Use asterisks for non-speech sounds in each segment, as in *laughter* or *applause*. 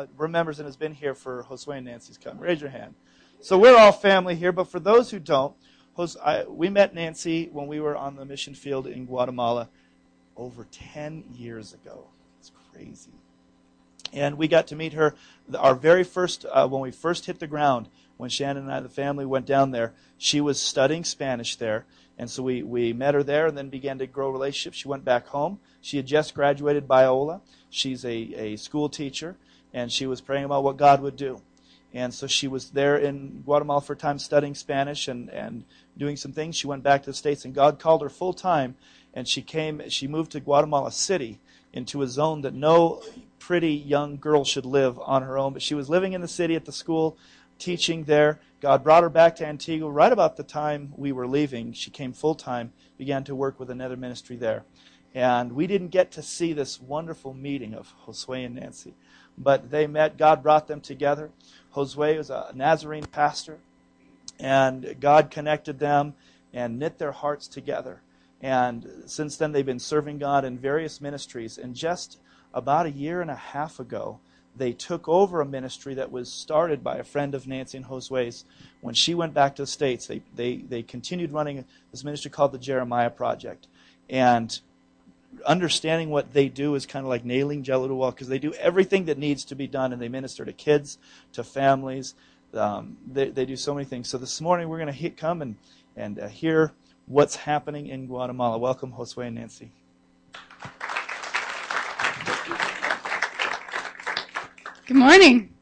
uh, remembers and has been here for Josue and Nancy's come? Raise your hand. So we're all family here, but for those who don't, we met Nancy when we were on the mission field in Guatemala over 10 years ago. It's crazy. And we got to meet her our very first, uh, when we first hit the ground, when Shannon and I, the family, went down there. She was studying Spanish there. And so we, we met her there and then began to grow relationships. She went back home. She had just graduated Biola. She's a, a school teacher, and she was praying about what God would do. And so she was there in Guatemala for a time studying Spanish and, and doing some things. She went back to the States, and God called her full time, and she came, she moved to Guatemala City into a zone that no pretty young girl should live on her own. But she was living in the city at the school, teaching there. God brought her back to Antigua right about the time we were leaving. She came full time, began to work with another ministry there. And we didn't get to see this wonderful meeting of Josue and Nancy. But they met, God brought them together. Josue was a Nazarene pastor, and God connected them and knit their hearts together. And since then, they've been serving God in various ministries. And just about a year and a half ago, they took over a ministry that was started by a friend of Nancy and Josue's. When she went back to the States, they, they, they continued running this ministry called the Jeremiah Project. And understanding what they do is kind of like nailing jello to a wall because they do everything that needs to be done and they minister to kids, to families. Um, they, they do so many things. So this morning we're going to come and, and uh, hear what's happening in Guatemala. Welcome, Josue and Nancy. Good morning.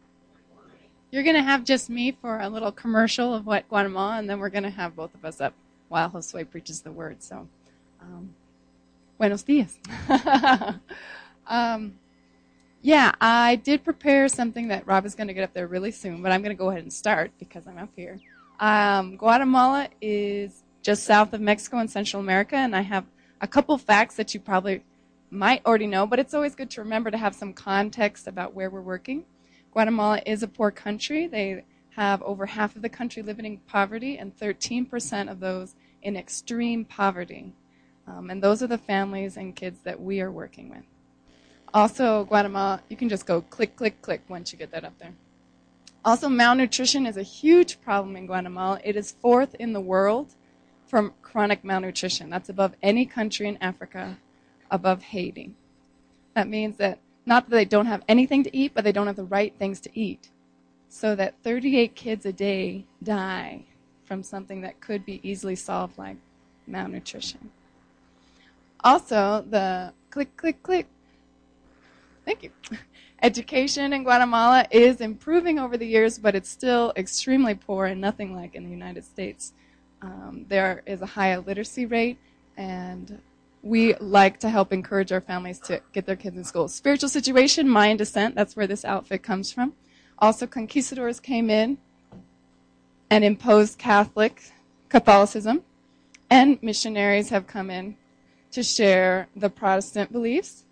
You're going to have just me for a little commercial of what Guatemala, and then we're going to have both of us up while Josue preaches the word. So, um, buenos dias. *laughs* um, yeah, I did prepare something that Rob is going to get up there really soon, but I'm going to go ahead and start because I'm up here. Um, Guatemala is just south of Mexico and Central America, and I have a couple facts that you probably might already know, but it's always good to remember to have some context about where we're working. Guatemala is a poor country. They have over half of the country living in poverty and 13% of those in extreme poverty. Um, and those are the families and kids that we are working with. Also, Guatemala, you can just go click, click, click once you get that up there. Also, malnutrition is a huge problem in Guatemala. It is fourth in the world from chronic malnutrition. That's above any country in Africa above Haiti. That means that not that they don't have anything to eat, but they don't have the right things to eat. So that 38 kids a day die from something that could be easily solved, like malnutrition. Also, the click, click, click. Thank you. *laughs* Education in Guatemala is improving over the years, but it's still extremely poor and nothing like in the United States. Um, there is a high literacy rate, and we like to help encourage our families to get their kids in school. Spiritual situation, Mayan descent, that's where this outfit comes from. Also, conquistadors came in and imposed Catholic Catholicism, and missionaries have come in to share the Protestant beliefs.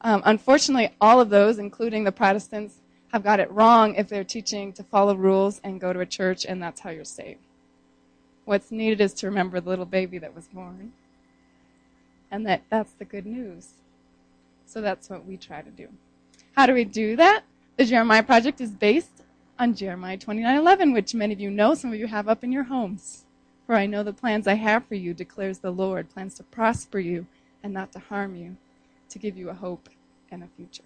Um, unfortunately, all of those, including the Protestants, have got it wrong if they're teaching to follow rules and go to a church, and that's how you're saved. What's needed is to remember the little baby that was born and that that's the good news. So that's what we try to do. How do we do that? The Jeremiah Project is based on Jeremiah 29:11, which many of you know, some of you have up in your homes. For I know the plans I have for you, declares the Lord, plans to prosper you and not to harm you, to give you a hope and a future.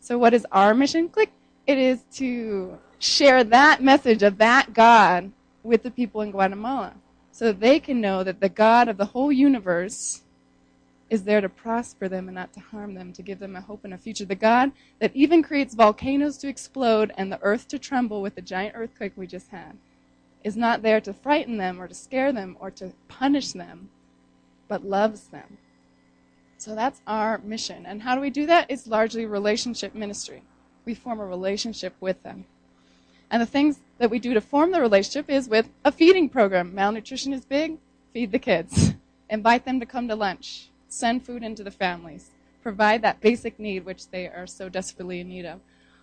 So what is our mission? Click. It is to share that message of that God with the people in Guatemala so that they can know that the God of the whole universe is there to prosper them and not to harm them, to give them a hope and a future. The God that even creates volcanoes to explode and the earth to tremble with the giant earthquake we just had is not there to frighten them or to scare them or to punish them, but loves them. So that's our mission. And how do we do that? It's largely relationship ministry. We form a relationship with them. And the things that we do to form the relationship is with a feeding program. Malnutrition is big, feed the kids. *laughs* Invite them to come to lunch send food into the families, provide that basic need which they are so desperately in need of.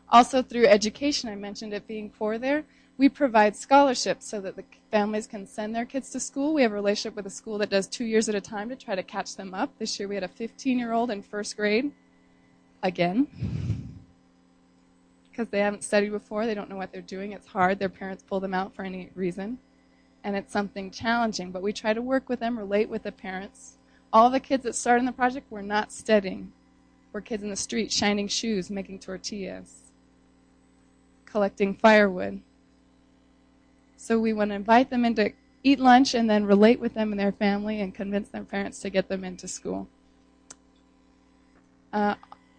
Also, through education, I mentioned it being poor there, we provide scholarships so that the families can send their kids to school. We have a relationship with a school that does two years at a time to try to catch them up. This year we had a 15 year old in first grade. Again. because they haven't studied before. They don't know what they're doing. It's hard. Their parents pull them out for any reason. And it's something challenging. But we try to work with them, relate with the parents. All the kids that started in the project were not studying. We're kids in the street shining shoes, making tortillas, collecting firewood. So we want to invite them in to eat lunch and then relate with them and their family and convince their parents to get them into school. Uh,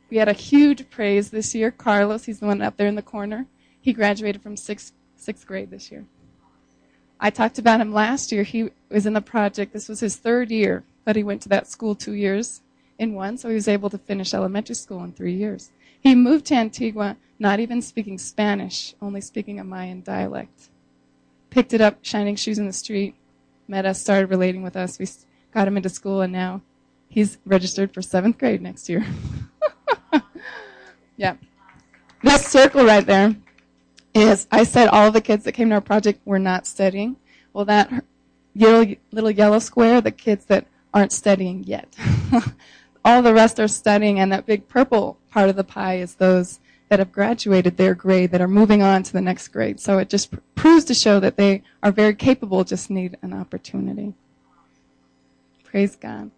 we had a huge praise this year. Carlos, he's the one up there in the corner. He graduated from sixth, sixth grade this year. I talked about him last year. He was in the project. This was his third year, but he went to that school two years in one, so he was able to finish elementary school in three years. He moved to Antigua not even speaking Spanish, only speaking a Mayan dialect. Picked it up, shining shoes in the street, met us, started relating with us. We got him into school, and now he's registered for seventh grade next year. *laughs* yeah. This circle right there is, I said all the kids that came to our project were not studying. Well, that little, little yellow square, the kids that aren't studying yet. *laughs* all the rest are studying, and that big purple part of the pie is those that have graduated their grade that are moving on to the next grade. So it just pr- proves to show that they are very capable, just need an opportunity. Praise God.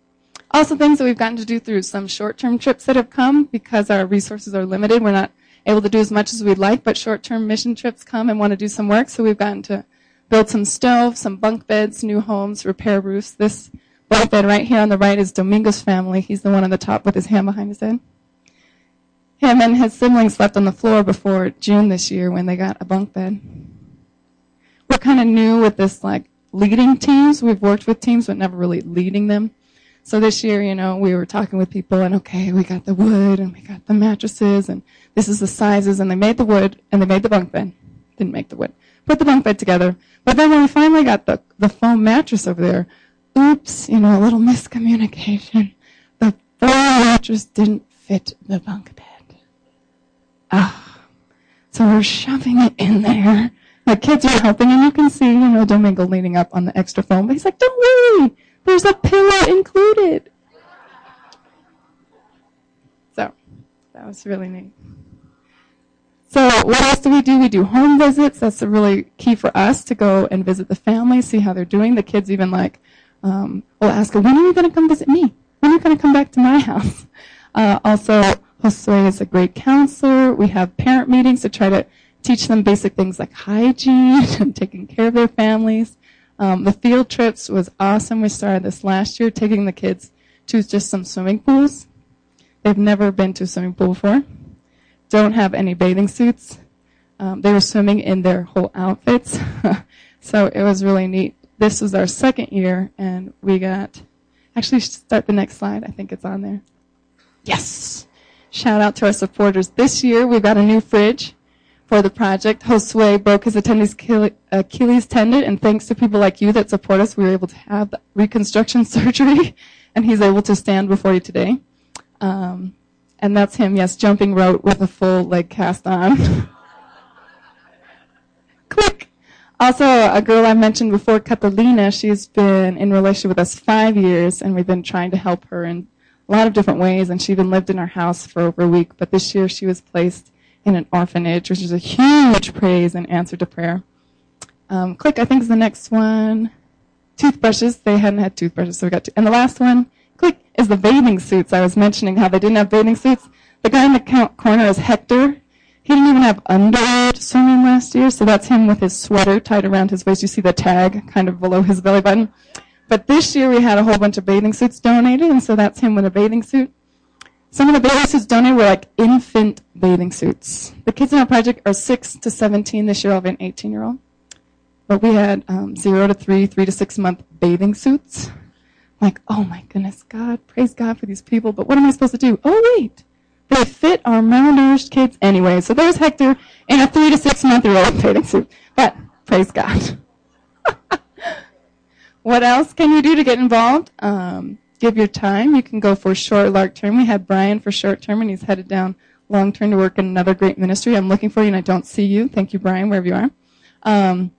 Also, things that we've gotten to do through some short term trips that have come because our resources are limited. We're not able to do as much as we'd like, but short term mission trips come and want to do some work. So we've gotten to build some stoves, some bunk beds, new homes, repair roofs. This bunk bed right here on the right is Domingo's family. He's the one on the top with his hand behind his head. Him and his siblings slept on the floor before June this year when they got a bunk bed. We're kind of new with this like leading teams. We've worked with teams, but never really leading them. So this year, you know, we were talking with people and okay, we got the wood and we got the mattresses and this is the sizes and they made the wood and they made the bunk bed. Didn't make the wood. Put the bunk bed together. But then when we finally got the, the foam mattress over there, oops, you know, a little miscommunication. The foam mattress didn't fit the bunk bed. Ah. So we're shoving it in there. The kids are helping and you can see, you know, Domingo leaning up on the extra foam, but he's like, don't worry. There's a pillow included. So, that was really neat. So, what else do we do? We do home visits. That's really key for us to go and visit the family, see how they're doing. The kids even like, um, will ask, when are you going to come visit me? When are you going to come back to my house? Uh, also, Josue is a great counselor. We have parent meetings to try to teach them basic things like hygiene *laughs* and taking care of their families. Um, the field trips was awesome. We started this last year, taking the kids to just some swimming pools. They've never been to a swimming pool before. Don't have any bathing suits. Um, they were swimming in their whole outfits. *laughs* so it was really neat. This was our second year, and we got, actually, start the next slide. I think it's on there. Yes! Shout out to our supporters. This year, we've got a new fridge for the project. Josue broke his Achilles tendon, and thanks to people like you that support us, we were able to have reconstruction *laughs* surgery, and he's able to stand before you today. Um, and that's him, yes, jumping rope with a full leg cast on. *laughs* Click. Also, a girl I mentioned before, Catalina, she's been in relationship with us five years, and we've been trying to help her in a lot of different ways, and she even lived in our house for over a week. But this year, she was placed in an orphanage, which is a huge praise and answer to prayer. Um, click, I think is the next one. Toothbrushes. They hadn't had toothbrushes, so we got two. And the last one, click, is the bathing suits. I was mentioning how they didn't have bathing suits. The guy in the corner is Hector. He didn't even have underwear to swim in last year, so that's him with his sweater tied around his waist. You see the tag kind of below his belly button. But this year we had a whole bunch of bathing suits donated, and so that's him with a bathing suit. Some of the bathing suits donated were like infant bathing suits. The kids in our project are 6 to 17. This year I'll have an 18 year old. But we had um, 0 to 3, 3 to 6 month bathing suits. Like, oh my goodness, God, praise God for these people. But what am I supposed to do? Oh, wait. They fit our malnourished kids anyway. So there's Hector in a 3 to 6 month year old bathing suit. But praise God. What else can you do to get involved? Um, give your time. You can go for short, long term. We had Brian for short term, and he's headed down long term to work in another great ministry. I'm looking for you, and I don't see you. Thank you, Brian, wherever you are. Um,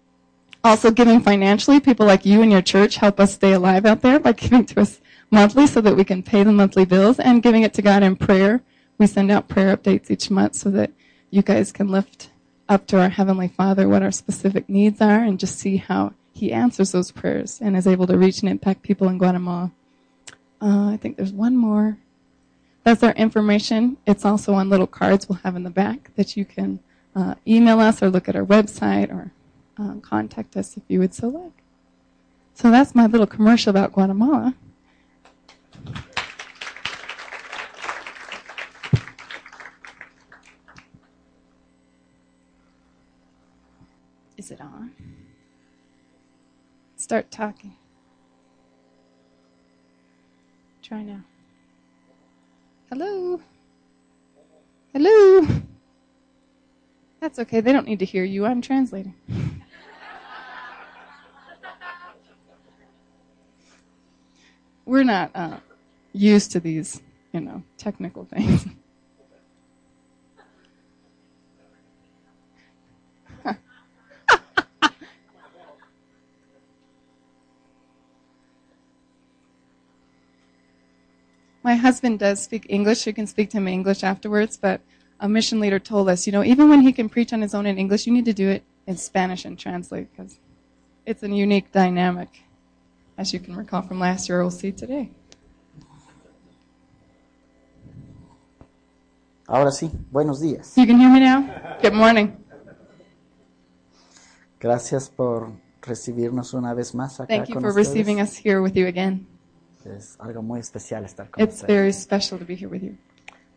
also, giving financially. People like you and your church help us stay alive out there by *laughs* giving to us monthly so that we can pay the monthly bills and giving it to God in prayer. We send out prayer updates each month so that you guys can lift up to our Heavenly Father what our specific needs are and just see how He answers those prayers and is able to reach and impact people in Guatemala. Uh, I think there's one more. That's our information. It's also on little cards we'll have in the back that you can uh, email us or look at our website or uh, contact us if you would so like. So that's my little commercial about Guatemala. Is it on? Start talking. Try now. Hello? Hello? That's okay. They don't need to hear you. I'm translating. *laughs* We're not uh, used to these, you know, technical things. *laughs* My husband does speak English. You can speak to him in English afterwards, but a mission leader told us, you know, even when he can preach on his own in English, you need to do it in Spanish and translate because it's a unique dynamic, as you can recall from last year, we'll see today. Ahora sí, buenos días. You can hear me now? Good morning. Gracias por recibirnos una vez más acá Thank you con for ustedes. receiving us here with you again. Es algo muy especial estar con It's ustedes. very special to be here with you.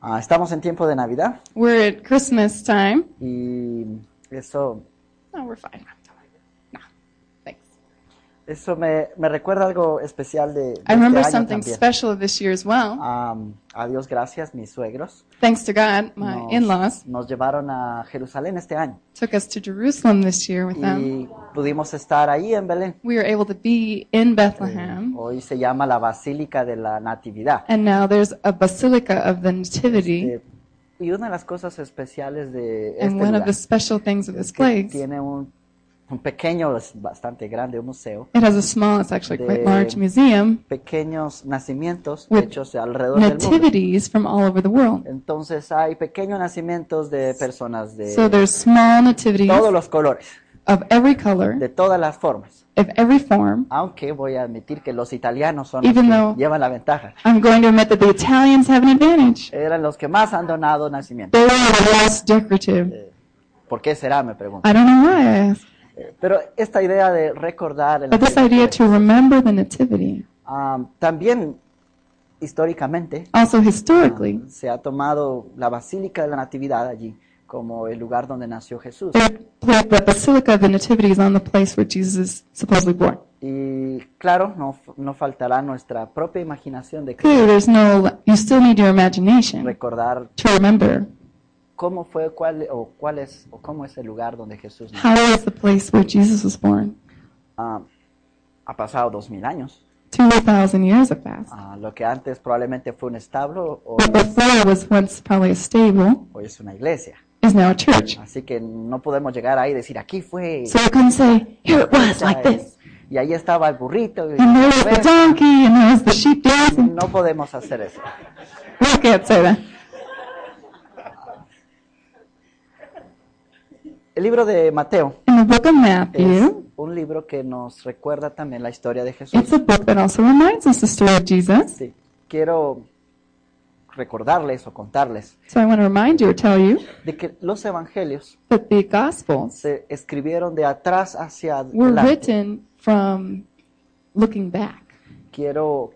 Ah, estamos en tiempo de Navidad We're at Christmas time. y eso, No, we're fine. Eso me, me recuerda algo especial de, de I este remember año something también. special this year as well. Am, a Dios gracias, mis suegros Thanks to God, my nos, in-laws nos llevaron a Jerusalén este año took us to Jerusalem this year with them. y pudimos estar ahí en Belén. We were able to be in Bethlehem, Hoy se llama la Basílica de la Natividad. and now there's a Basilica of the Nativity. Eh, y una de las cosas especiales de este And one of lugar the special things of es this que place, tiene un, un pequeño, bastante grande, un museo, it has a small, it's actually quite large museum, pequeños nacimientos With hechos alrededor del mundo. nativities from all over the world. Entonces hay pequeños nacimientos de personas de So there's small nativities todos los colores, of every color, de todas las formas. of every form. Aunque voy a admitir que los italianos son los que llevan la ventaja. I'm going to admit that the Italians have an advantage. Eran los que más han donado nacimientos. They are the most decorative. ¿Por qué será? Me pregunto. I don't know why I asked. Pero esta idea de recordar el But this idea de to remember the nativity, Ah, también históricamente also historically, se ha tomado la Basílica de la Natividad allí como el lugar donde nació Jesús. the, the Basilica of the Nativity is on the place where Jesus supposedly born. Y claro, no, no faltará nuestra propia imaginación de Clearly, que there's no, you still need your imagination recordar to remember cómo fue cuál o cuál es o cómo es el lugar donde Jesús nació. how was the place where Jesus was born. Ah, ha pasado dos mil años. 2,000 years have passed. Ah, lo que antes probablemente fue un establo o What before was once probably a stable hoy es una iglesia. is now a church. Así que no podemos llegar ahí y decir aquí fue. So I couldn't say, here it was like this. Y ahí estaba el burrito. y- And there was the donkey, and there was the sheep dancing. No podemos hacer eso. We can't say that. El libro de Mateo In the book of es Matthew, un libro que nos recuerda también la historia de Jesús. it's a book that also reminds us the story of Jesus. Sí, quiero recordarles o contarles So I want to remind you or tell you de que los evangelios that the Gospels se escribieron de atrás hacia were adelante. written from looking back. Quiero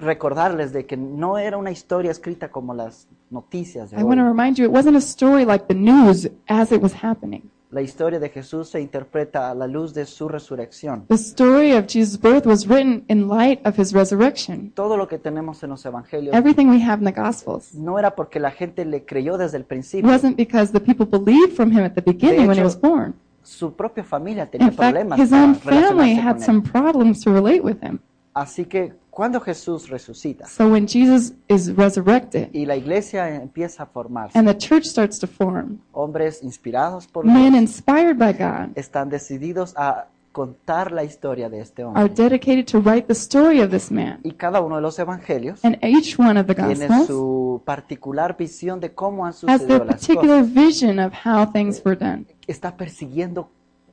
recordarles de que no era una historia escrita como las noticias de I want to hoy. remind you it wasn't a story like the news as it was happening. La historia de Jesús se interpreta a la luz de su resurrección. The story of Jesus' birth was written in light of his resurrection. Todo lo que tenemos en los evangelios Everything we have in the Gospels no era porque la gente le creyó desde el It principio. wasn't because the people believed from him at the beginning when he was born. Su propia familia tenía In fact, problemas his para own family had con some problems to relate with him. Así que cuando Jesús resucita So when Jesus is resurrected y la iglesia empieza a formarse, and the church starts to form, hombres inspirados por men Dios inspired by God están decididos a contar la historia de este are hombre. dedicated to write the story of this man. Y cada uno de los evangelios And each one of the tiene Gospels su particular visión de cómo han has their sucedido las particular cosas. vision of how things were done. Está persiguiendo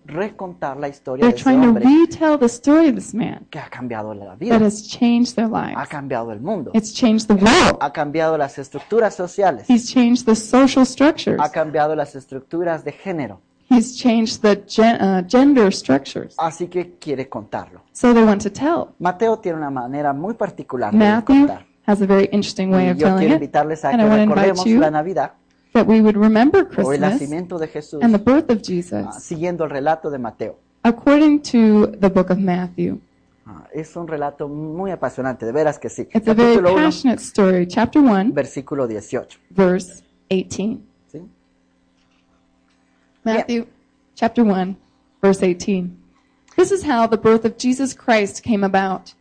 recontar la historia They're de ese trying to hombre retell the story of this man que ha cambiado la that vida, has changed their ha lives. cambiado el mundo, It's changed the world. ha cambiado las estructuras sociales, He's changed the social structures. ha cambiado las estructuras de género. He's changed the gen- uh, gender structures. Así que quiere contarlo. So they want to tell. Mateo tiene una manera muy particular de Matthew contar. has a very interesting way Y of yo telling quiero it. invitarles a And que I want to invite recordemos you la Navidad that we would remember o el Christmas nacimiento de Jesús and the birth of ah, Jesus siguiendo el relato de Mateo. according to the book of Matthew. Ah, Es un relato muy apasionante, de veras que sí. It's a very Capítulo 1, passionate story. Chapter 1, versículo 18. verse 18. ¿sí? Matthew chapter 1, verse 18. This is how the birth of Jesus Christ came about.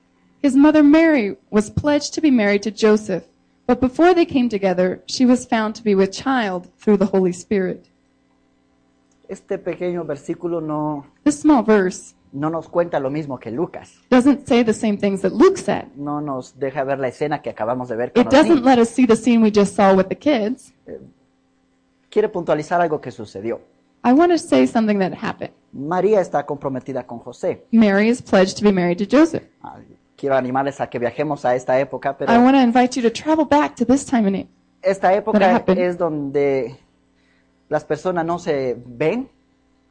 His mother Mary was pledged to be married to Joseph, but before they came together, she was found to be with child through the Holy Spirit. Este pequeño versículo no, This small verse no nos cuenta lo mismo que Lucas. doesn't say the same things that Luke said. No nos deja ver la escena que acabamos de ver con It los doesn't niños. let us see the scene we just saw with the kids. Eh, quiere puntualizar algo que sucedió. I want to say something that happened. María está comprometida con José. Mary is pledged to be married to Joseph. Quiero animarles a que viajemos a esta época, pero I want to invite you to travel back to this time in it. esta época happened? es donde las personas no se ven,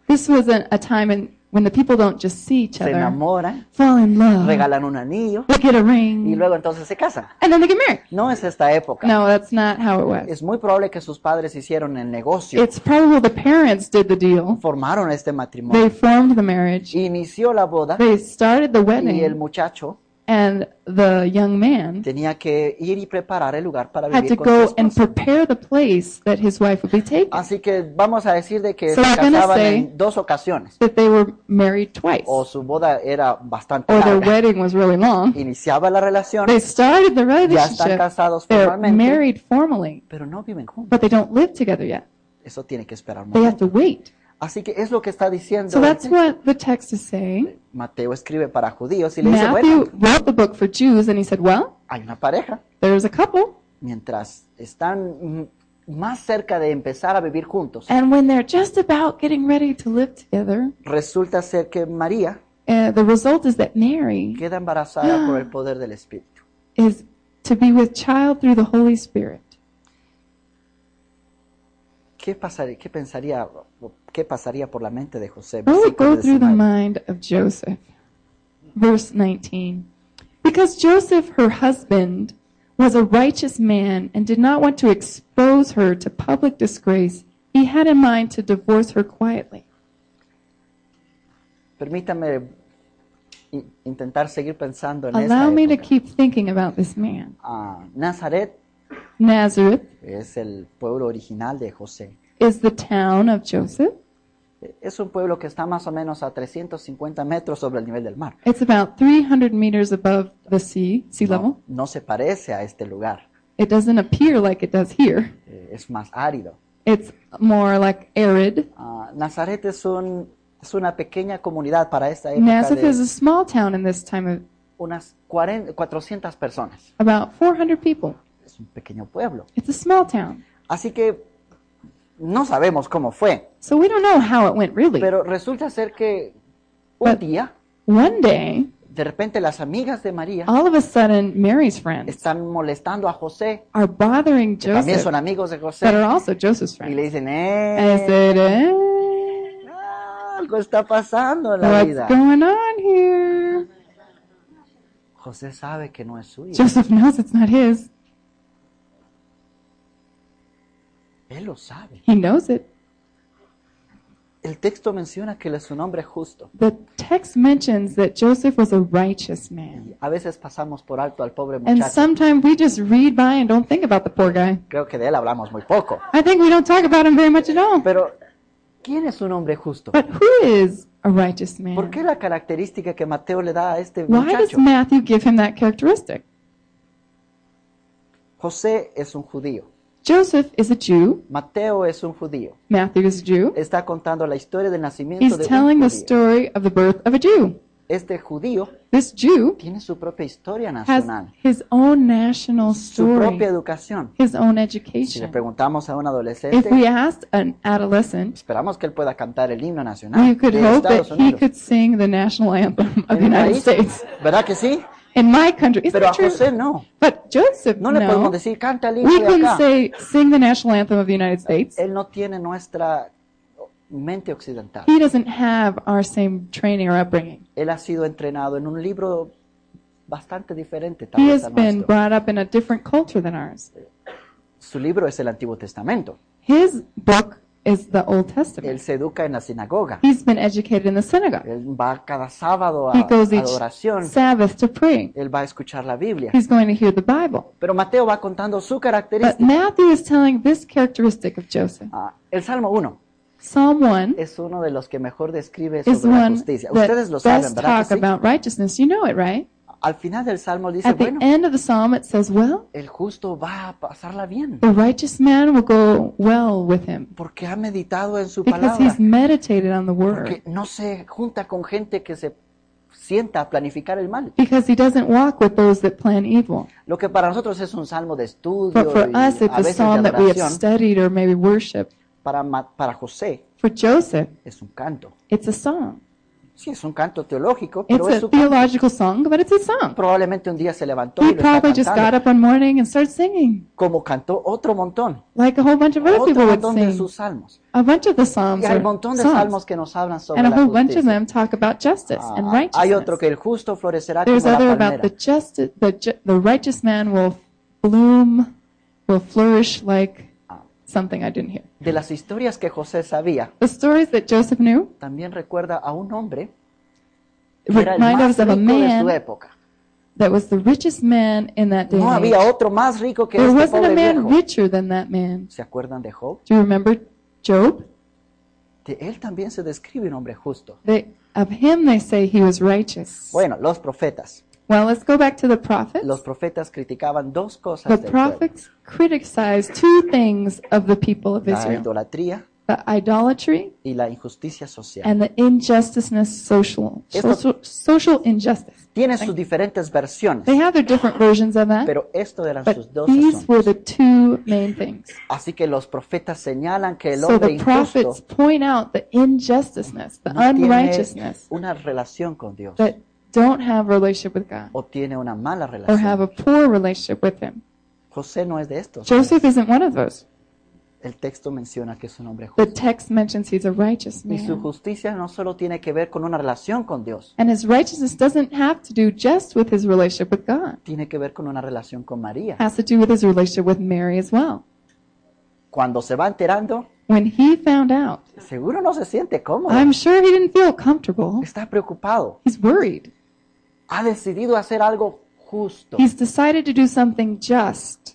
This was a, a time in, when the people don't just see each se other, enamoran, fall in love, regalan un anillo they get a y ring, luego entonces se casan. and then they get married. No es esta época. No, that's not how it was. Es muy probable que sus padres hicieron el negocio, It's probably the parents did the deal. formaron este matrimonio, They formed the marriage. inició la boda They started the y el wedding, muchacho and the young man tenía que ir y preparar el lugar para had to vivir con su go and esposa. prepare the place that his wife would be taking. Así que vamos a decir de que So se we're gonna casaban say- en dos ocasiones That they were married twice, o su boda era bastante or their larga. wedding was really long. Iniciaba la relación, They started the ya están relationship. casados They're formalmente, married formally, pero no viven juntos. but they don't live together yet. Eso tiene que esperar un They have momento. to wait. Así que es lo que está diciendo. So that's what the text is saying. Mateo escribe para judíos y le dice, Matthew bueno, wrote the book for Jews, and he said, Well, hay una pareja. there's a couple, Mientras están más cerca de empezar a vivir juntos, and when they're just about getting ready to live together, resulta ser que María uh, the result is that Mary queda embarazada por el *gasps* poder del Espíritu. is to be with child through the Holy Spirit. ¿Qué pasaría, qué pensaría, qué pasaría por la mente de José? What would go through the 19. mind of Joseph? Verse 19. Because Joseph, her husband, was a righteous man and did not want to expose her to public disgrace, he had in mind to divorce her quietly. Permítame i- intentar seguir pensando en Allow me to keep thinking about this man. Ah, Nazaret Nazareth es el pueblo original de José. Is the town of Joseph. Es un pueblo que está más o menos a 350 metros sobre el nivel del mar. It's about 300 meters above the sea, sea level. No, no se parece a este lugar. It doesn't appear like it does here. Eh, es más árido. It's more like arid. Ah, Nazaret es, un, es una pequeña comunidad para esta época Nazareth is a small town in this time of unas 40, 400 personas. about 400 people. Es un pequeño pueblo. It's a small town. Así que no sabemos cómo fue, So we don't know how it went really. pero resulta ser que un But- día, One day, de repente las amigas de María all of a sudden, Mary's friends están molestando a José, are bothering que también Joseph son amigos de that are José, also Joseph's y le friends. dicen, I eh, said, eh, algo está pasando en la what's vida. going on here? José sabe que no es suyo. Joseph knows it's not his. Él lo sabe. He knows it. El texto menciona que él es un hombre justo. The text mentions that Joseph was a righteous man. A veces pasamos por alto al pobre And muchacho. sometimes we just read by and don't think about the poor guy. Creo que de él hablamos muy poco. I think we don't talk about him very much at all. Pero, ¿quién es un hombre justo? But who is a righteous ¿Por qué man? la característica que Mateo le da a este Why does muchacho? Matthew give him that characteristic? José es un judío. Joseph is a Jew. Mateo es un judío. Matthew is a Jew. Está contando la historia del nacimiento He's de telling un the judío. story of the birth of a Jew. Este judío This Jew tiene su propia historia has nacional, his own national su propia story, educación. his own Si le education. preguntamos a un If adolescente, we asked an adolescent, esperamos que él pueda cantar el himno nacional we could de hope that Estados he Unidos. could sing the national anthem of the En mi United país, States. ¿Verdad que sí? In my country, Pero a? José no. But Joseph, No le podemos no. decir, canta We couldn't acá. say, sing the national anthem of the United States. Él no tiene nuestra mente occidental. He doesn't have our same training or upbringing. Él ha sido entrenado en un libro bastante diferente tal He vez has been nuestro. brought up in a different culture than ours. Su libro es el Antiguo Testamento. His book is the Old Él Testament. se educa en la sinagoga. He's been educated in the synagogue. Él va cada sábado a, He goes a each adoración. Sabbath to pray. Él va a escuchar la Biblia. He's going to hear the Bible. Pero Mateo va contando su But característica. Matthew is telling this characteristic of Joseph. Ah, el Salmo 1 Psalm 1 es uno de los que mejor describe is sobre la one justicia. that Ustedes lo saben, best ¿verdad? talk sí? about righteousness. You know it, right? Al final del Salmo dice, At the bueno, end of the psalm, it says, well, el justo va a pasarla bien the righteous man will go well with him porque ha meditado en su because palabra. he's meditated on the word, Porque no se junta con gente que se sienta a planificar el mal. because he doesn't walk with those that plan evil. Lo que para nosotros es un salmo de estudio But for y us, it's a a psalm that we have studied or maybe worship. para, para José For Joseph, es un canto. it's a song. Sí, es un canto teológico, It's es a su theological song, but it's a song. Probablemente un día se levantó y He lo está probably just got cantando, up one morning and started singing, como cantó otro montón, like a whole bunch of other otro people would montón de sing. sus salmos. A bunch of the Y psalms hay are un montón de songs. salmos que nos hablan sobre and a la whole bunch of justicia. them talk about justice Ah, and hay righteousness. otro que el justo florecerá como There's la other about the justice, the, ju- the righteous man will bloom, will flourish like something I didn't hear. De las historias que José sabía, The stories that Joseph knew también recuerda a un hombre que era el remind más us of a rico de su man época. that was the richest man in that day. No and había otro más rico que There este wasn't a pobre man viejo. richer than that man. ¿Se acuerdan de Job? Do you remember Job? De él también se describe un hombre justo. They, of him they say he was righteous. Bueno, los profetas. Well, let's go back to the prophets. Los profetas criticaban dos cosas The del prophets criticized two things of the people of La Israel idolatría the idolatry y la injusticia social. and the injusticeness, social, Esto- social, social injustice. Tiene sus diferentes versiones, They have their different versions of that, pero esto eran but sus dos these asuntos. were the two main things. Así que los profetas señalan que el So hombre the prophets point out the injusticeness, the no tiene unrighteousness una relación con Dios that don't have a relationship with God o tiene una mala or have relación. a poor relationship with Him. José no es de estos. Joseph isn't one of those. El texto menciona que es un hombre The justo. text mentions he's a righteous Y su man. justicia no solo tiene que ver con una relación con Dios, And his righteousness doesn't have to do just with his relationship with God. tiene que ver con una relación con María. It has to do with his relationship with Mary as well. Cuando se va enterando, When he found out, seguro no se siente cómodo. I'm sure he didn't feel comfortable. Está preocupado. He's worried. Ha decidido hacer algo justo. He's decided to do something just.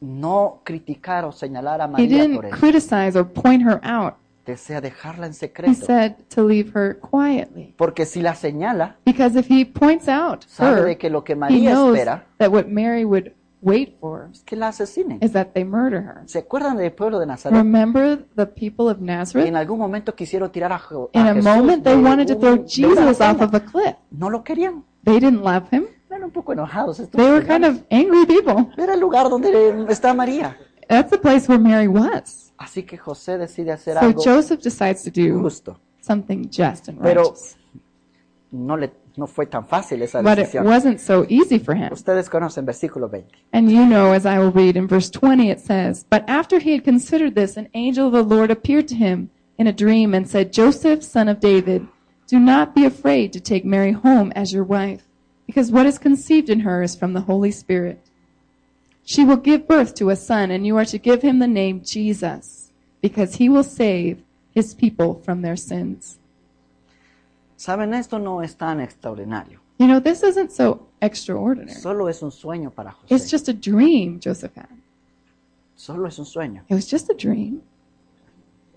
No criticar o señalar a He María didn't por eso. criticize or point her out. Desea dejarla en He secreto. said to leave her quietly. Porque si la señala, Because if he points out sabe her, de que lo que he María knows espera that what Mary would wait for que la asesinen. is that they murder her. ¿Se acuerdan del pueblo de Nazaret? Remember the people of En Nazareth? algún momento quisieron tirar a, Jo- a In a Jesús moment, they de wanted to un- throw de una Jesus off of a cliff. No lo querían. They didn't love him. Eran un poco enojados. They were kind of angry people. Era el lugar donde está María. That's the place where Mary was. Así que José decide hacer So algo Joseph decides to do justo. something just and Pero righteous. no, le, no fue tan fácil esa But it decisión. wasn't so easy for him. Ustedes conocen versículo 20. And you know, as I will read in verse 20, it says, But after he had considered this, an angel of the Lord appeared to him in a dream and said, Joseph, son of David, do not be afraid to take Mary home as your wife, because what is conceived in her is from the Holy Spirit. She will give birth to a son, and you are to give him the name Jesus, because he will save his people from their sins. Saben, esto no es tan extraordinario. You know, this isn't so extraordinary. Solo es un sueño para It's José. just a dream Joseph had. Solo es un sueño It was just a dream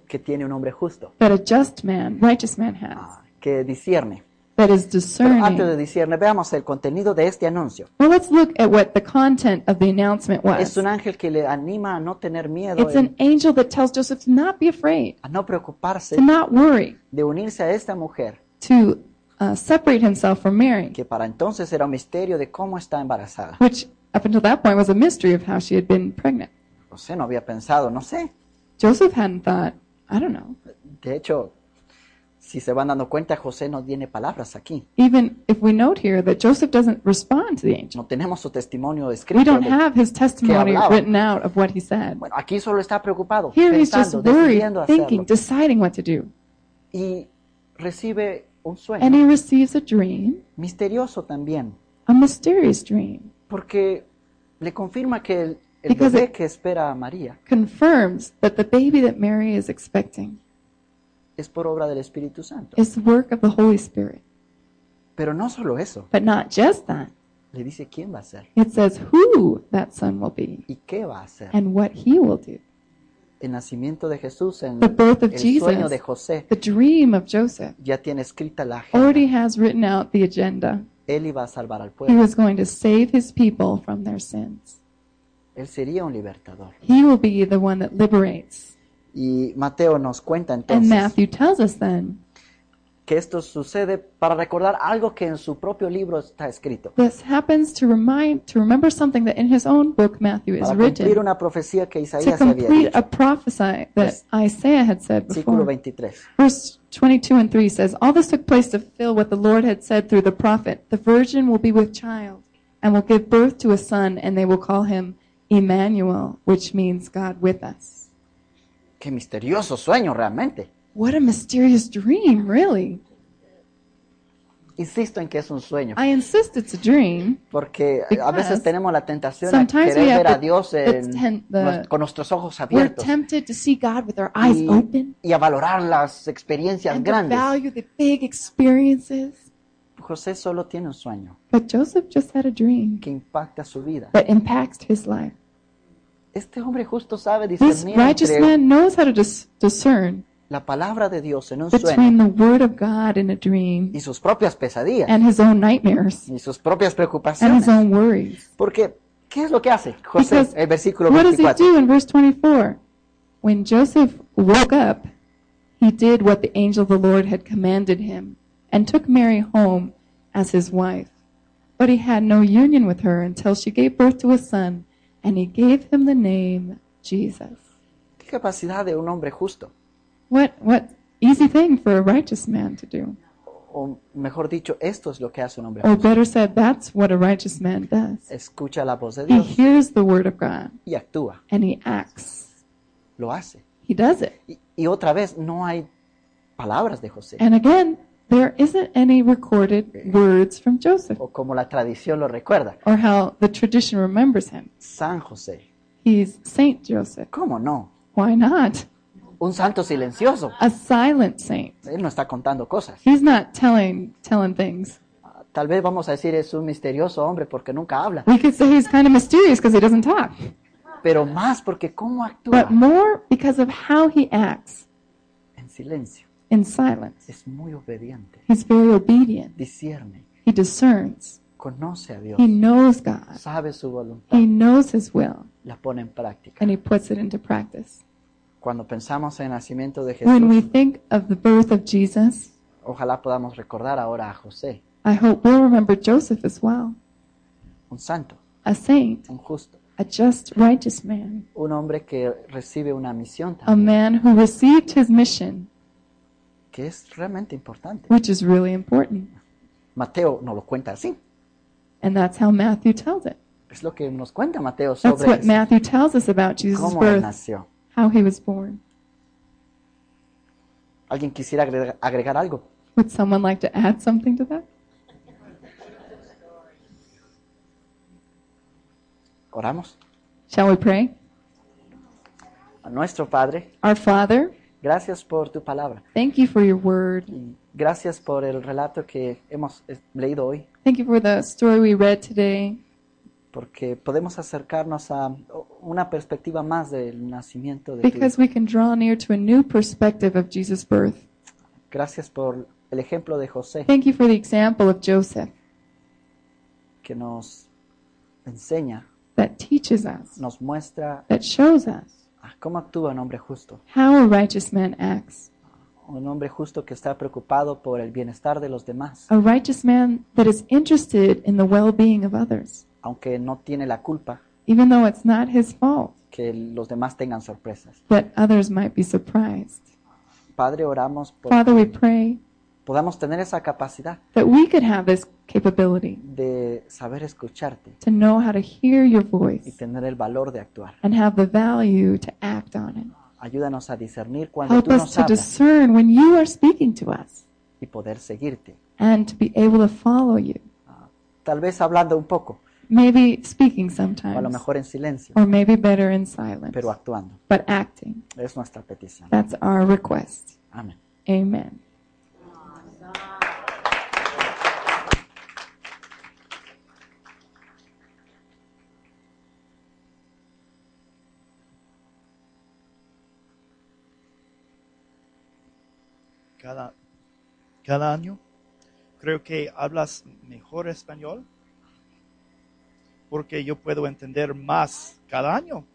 que tiene un hombre justo, that a just man, righteous man has, ah, que discierne that is Pero antes de discernir, veamos el contenido de este anuncio. Well, let's look at what the content of the announcement Es was. un ángel que le anima a no tener miedo, It's an angel that tells Joseph to not be afraid, a no preocuparse to not worry, de unirse a esta mujer, to uh, separate himself from Mary, que para entonces era un misterio de cómo está embarazada. which up until that point was a mystery of how she had been pregnant. José no había pensado, no sé. Joseph hadn't thought, I don't know. De hecho, si se van dando cuenta, José no tiene palabras aquí. Even if we note here that Joseph doesn't respond to the angel, No tenemos su testimonio we don't de- have his testimony written out of what he said. Bueno, aquí solo está preocupado, Here he's just pensando, worried, thinking, hacerlo. deciding what to do. Y recibe un And he receives a dream, misterioso también, a mysterious dream, porque le confirma que el, el Because bebé it- que espera a María confirms that the baby that Mary is expecting es por obra del Espíritu Santo. is the work of the Holy Spirit. Pero no solo eso, But not just that. le dice quién va a ser It says who that son will be y qué va a hacer. and what he will do. El nacimiento de Jesús en The birth of el sueño Jesus. de José The dream of Joseph ya tiene escrita la agenda. already has written out the agenda. Él iba a salvar al He pueblo. was going to save his people from their sins. Él sería un libertador. He will be the one that liberates. Y Mateo nos cuenta And entonces Matthew tells us then que esto sucede para recordar algo que en su propio libro está escrito. this happens to remind to remember something that in his own book Matthew is Para cumplir written una profecía que to Isaías había complete dicho. a prophecy that Isaiah had said Versículo before. 23. Verse 22 and 3 says, All this took place to fulfill what the Lord had said through the prophet. The virgin will be with child and will give birth to a son, and they will call him Emmanuel, which means God with us. Qué misterioso sueño realmente. What a mysterious dream, really. Insisto en que es un sueño, I insist it's a dream. porque a Because veces tenemos la tentación de sometimes querer we have ver a the- Dios the en- the- con nuestros ojos We're abiertos tempted to see God with our eyes y, open y a valorar las experiencias and to grandes. value the big experiences. José solo tiene un sueño But Joseph just had a dream que impacta su vida. that impacts his life. Este hombre justo sabe This discernir righteous entre man knows how to dis- discern la palabra de Dios en un sueño the word of God in a dream y sus propias pesadillas and his own nightmares y sus propias and preocupaciones. his own worries. Porque, ¿qué es lo que hace José? Because El versículo what does he 24. do in verse 24? When Joseph woke up, he did what the angel of the Lord had commanded him and took Mary home as his wife. But he had no union with her until she gave birth to a son, and he gave him the name Jesus. ¿Qué capacidad de un hombre justo? What what easy thing for a righteous man to do. O mejor dicho, esto es lo que hace un hombre Or justo. better said, that's what a righteous man does. Escucha la voz de He Dios hears the word of God y actúa, and he acts. lo hace. He does it. Y, y otra vez, no hay palabras de José. And again, there isn't any recorded words from Joseph O como la tradición lo recuerda, or how the tradition remembers him. San José. He's Saint Joseph. ¿Cómo no? Why not? Un santo silencioso. A silent saint. Él no está contando cosas. He's not telling telling things. Tal vez vamos a decir es un misterioso hombre porque nunca habla, We could say he's kind of mysterious because he doesn't talk. pero más porque cómo actúa But more because of how he acts en silencio. in silence. Es muy obediente, He's very obedient. discierne, He discerns. conoce a Dios, He knows God. sabe su voluntad, He knows his will. la pone en práctica. And he puts it into practice. Cuando pensamos en el nacimiento de When we Jesús, think of the birth of Jesus, ojalá podamos recordar ahora a José, I hope we'll remember Joseph as well. un santo, A saint, un justo, a just, righteous man, un hombre que recibe una misión a también, man who received his mission, que es realmente importante. which is really important. Mateo nos lo cuenta así. And that's how Matthew tells it. Es lo que nos cuenta Mateo That's sobre what Matthew tells us about Jesus' cómo él birth, nació. How he was born. ¿Alguien quisiera agregar, agregar algo? Would someone like to add something to that? Oramos. Shall we pray? A nuestro Padre, Our Father, gracias por tu palabra. thank you for your word. Gracias por el relato que hemos eh, leído hoy, Thank you for the story we read today, porque podemos acercarnos a una perspectiva más del nacimiento de because we can draw near to a new perspective of Jesus' birth. Gracias por el ejemplo de José Thank you for the example of Joseph que nos enseña, that teaches us, nos muestra that shows us cómo actúa un hombre justo. how a righteous man acts. Un hombre justo que está preocupado por el bienestar de los demás, A righteous man that is interested in the well being of others, aunque no tiene la culpa even though it's not his fault que los demás tengan sorpresas. that others might be surprised. Padre, oramos por Father, we pray podamos tener esa capacidad that we could have this capability de saber escucharte to know how to hear your y voice tener el valor de actuar. and have the value to act on it. Ayúdanos a discernir cuando Help tú us nos to hablas discern when you are speaking to us y poder seguirte. and to be able to follow you. Tal vez hablando un poco, Maybe speaking o a lo sometimes, mejor en silencio, or maybe better in silence, pero actuando. but acting. Es nuestra petición. That's our request. Amén. Amen. cada, cada año. Creo que hablas mejor español porque yo puedo entender más cada año.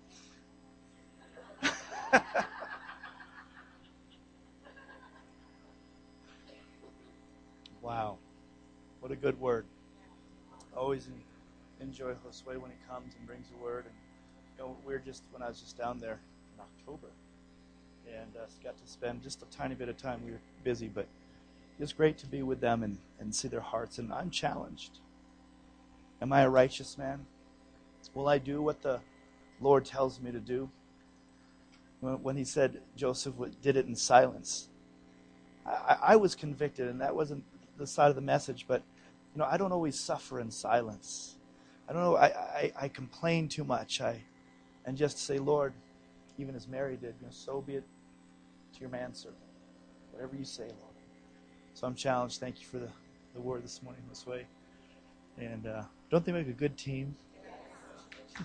*laughs* wow, what a good word. Always en- enjoy Josue when he comes and brings a word. And you know, we're just when I was just down there in October and uh, got to spend just a tiny bit of time. We were busy, but it's great to be with them and, and see their hearts. And I'm challenged. Am I a righteous man? Will I do what the Lord tells me to do? When, he said Joseph did it in silence, I, I I was convicted, and that wasn't the side of the message, but you know, I don't always suffer in silence. I don't know. I, I, I complain too much. I, and just say, Lord, even as Mary did, you know, so be it to your manservant. Whatever you say, Lord. So I'm challenged. Thank you for the, the word this morning this way. And uh, don't they make a good team? *laughs*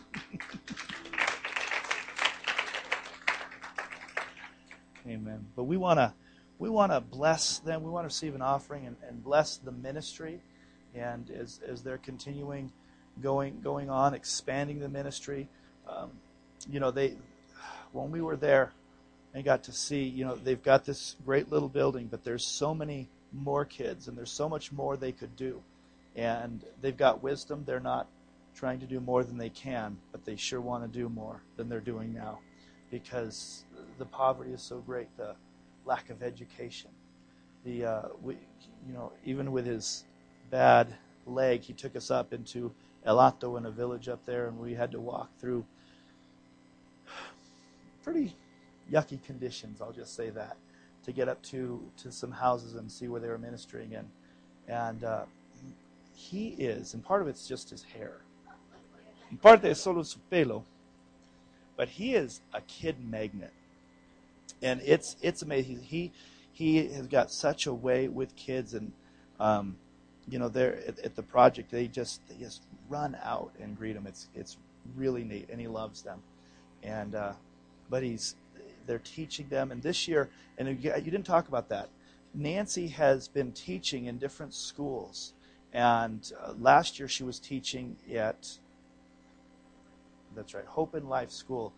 Amen. But we want to we want to bless them. We want to receive an offering and, and bless the ministry. And as, as they're continuing going going on, expanding the ministry, um, you know, they when we were there and got to see, you know, they've got this great little building, but there's so many more kids and there's so much more they could do. And they've got wisdom. They're not trying to do more than they can, but they sure want to do more than they're doing now because the poverty is so great, the lack of education. The uh, we, you know, even with his bad leg, he took us up into El Hato in a village up there, and we had to walk through pretty yucky conditions. I'll just say that to get up to to some houses and see where they were ministering in, and uh, he is, and part of it's just his hair. Parte es solo su pelo, but he is a kid magnet, and it's it's amazing. He he has got such a way with kids, and um, you know, they're at, at the project. They just they just run out and greet him. It's it's really neat, and he loves them. And uh, but he's they're teaching them, and this year, and you didn't talk about that. Nancy has been teaching in different schools, and uh, last year she was teaching at that's right, Hope in Life School.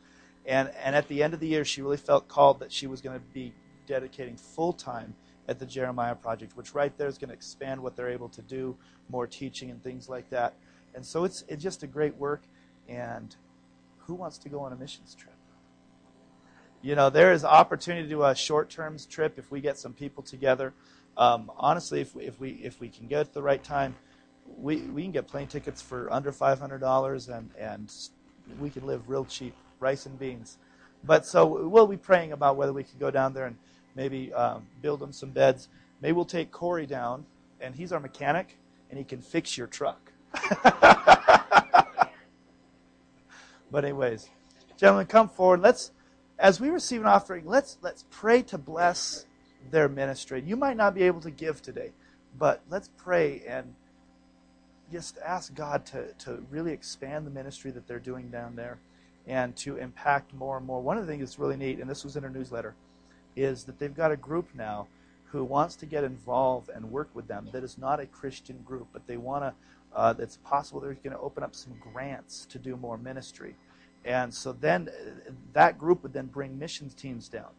And, and at the end of the year, she really felt called that she was going to be dedicating full time at the Jeremiah Project, which right there is going to expand what they're able to do, more teaching and things like that. And so it's, it's just a great work. And who wants to go on a missions trip? You know, there is opportunity to do a short term trip if we get some people together. Um, honestly, if we, if we if we can get at the right time, we, we can get plane tickets for under five hundred dollars and and we can live real cheap, rice and beans. But so we'll be praying about whether we can go down there and maybe um, build them some beds. Maybe we'll take Corey down, and he's our mechanic, and he can fix your truck. *laughs* but anyways, gentlemen, come forward. Let's, as we receive an offering, let's let's pray to bless their ministry. You might not be able to give today, but let's pray and just ask God to, to really expand the ministry that they're doing down there and to impact more and more. One of the things that's really neat, and this was in our newsletter, is that they've got a group now who wants to get involved and work with them that is not a Christian group, but they want to, uh, it's possible they're going to open up some grants to do more ministry. And so then uh, that group would then bring missions teams down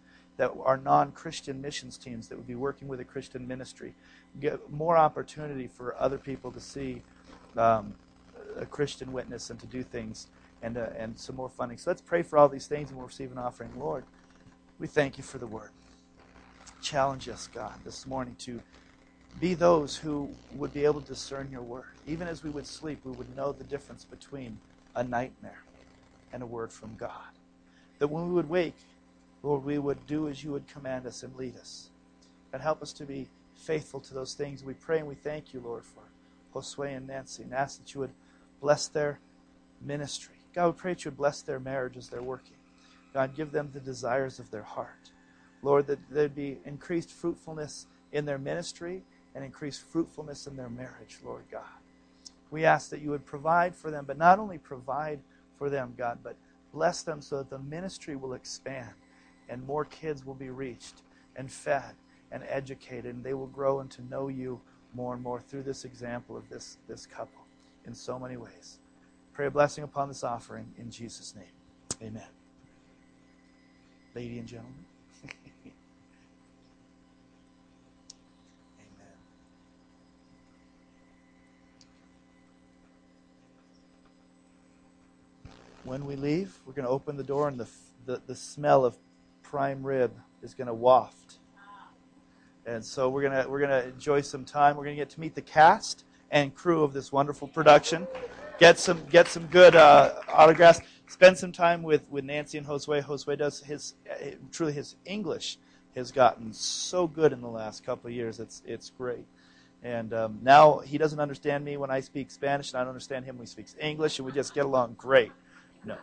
that are non Christian missions teams that would be working with a Christian ministry. Get more opportunity for other people to see um, a Christian witness and to do things and, uh, and some more funding. So let's pray for all these things and we'll receive an offering. Lord, we thank you for the word. Challenge us, God, this morning to be those who would be able to discern your word. Even as we would sleep, we would know the difference between a nightmare and a word from God. That when we would wake, Lord, we would do as you would command us and lead us. And help us to be faithful to those things. We pray and we thank you, Lord, for Josue and Nancy, and ask that you would bless their ministry. God, we pray that you would bless their marriage as they're working. God, give them the desires of their heart. Lord, that there'd be increased fruitfulness in their ministry and increased fruitfulness in their marriage, Lord God. We ask that you would provide for them, but not only provide for them, God, but bless them so that the ministry will expand and more kids will be reached and fed and educated, and they will grow and to know you more and more through this example of this, this couple in so many ways. Pray a blessing upon this offering in Jesus' name. Amen. Lady and gentlemen. *laughs* When we leave, we're going to open the door, and the, the, the smell of prime rib is going to waft. And so we're going to we're going to enjoy some time. We're going to get to meet the cast and crew of this wonderful production. Get some get some good uh, autographs. Spend some time with, with Nancy and Josue. Josue does his uh, truly his English has gotten so good in the last couple of years. It's it's great. And um, now he doesn't understand me when I speak Spanish, and I don't understand him when he speaks English, and we just get along great. No,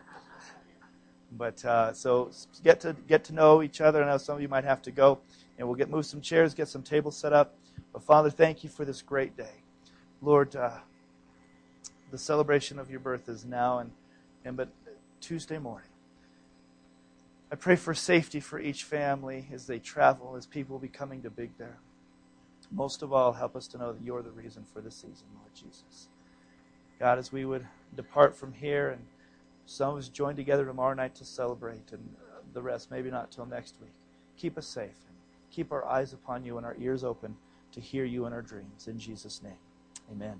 but uh, so get to get to know each other. I know some of you might have to go, and we'll get move some chairs, get some tables set up. But Father, thank you for this great day, Lord. Uh, the celebration of your birth is now and and but Tuesday morning. I pray for safety for each family as they travel, as people will be coming to Big Bear. Most of all, help us to know that you're the reason for this season, Lord Jesus. God, as we would depart from here and some of us join together tomorrow night to celebrate, and the rest maybe not till next week. Keep us safe. And keep our eyes upon you and our ears open to hear you in our dreams. In Jesus' name, amen.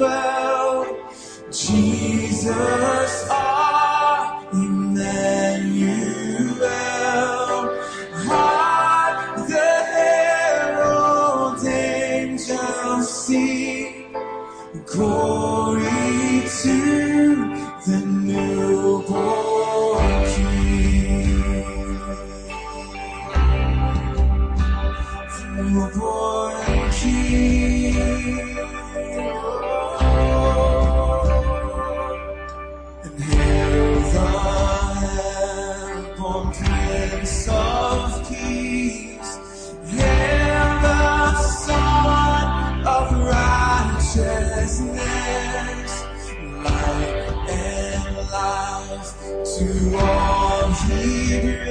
dwell. Jesus, to all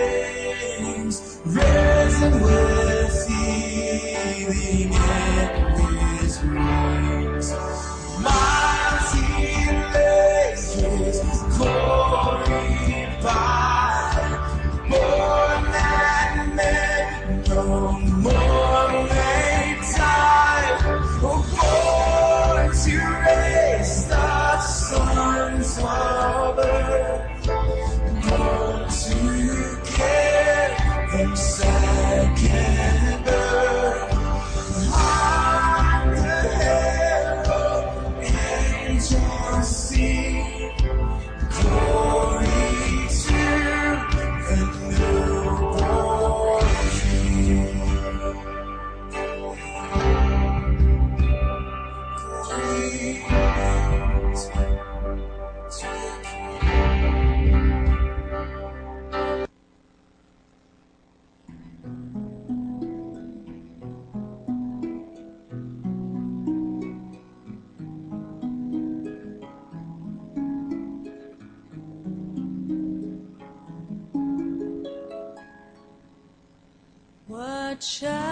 child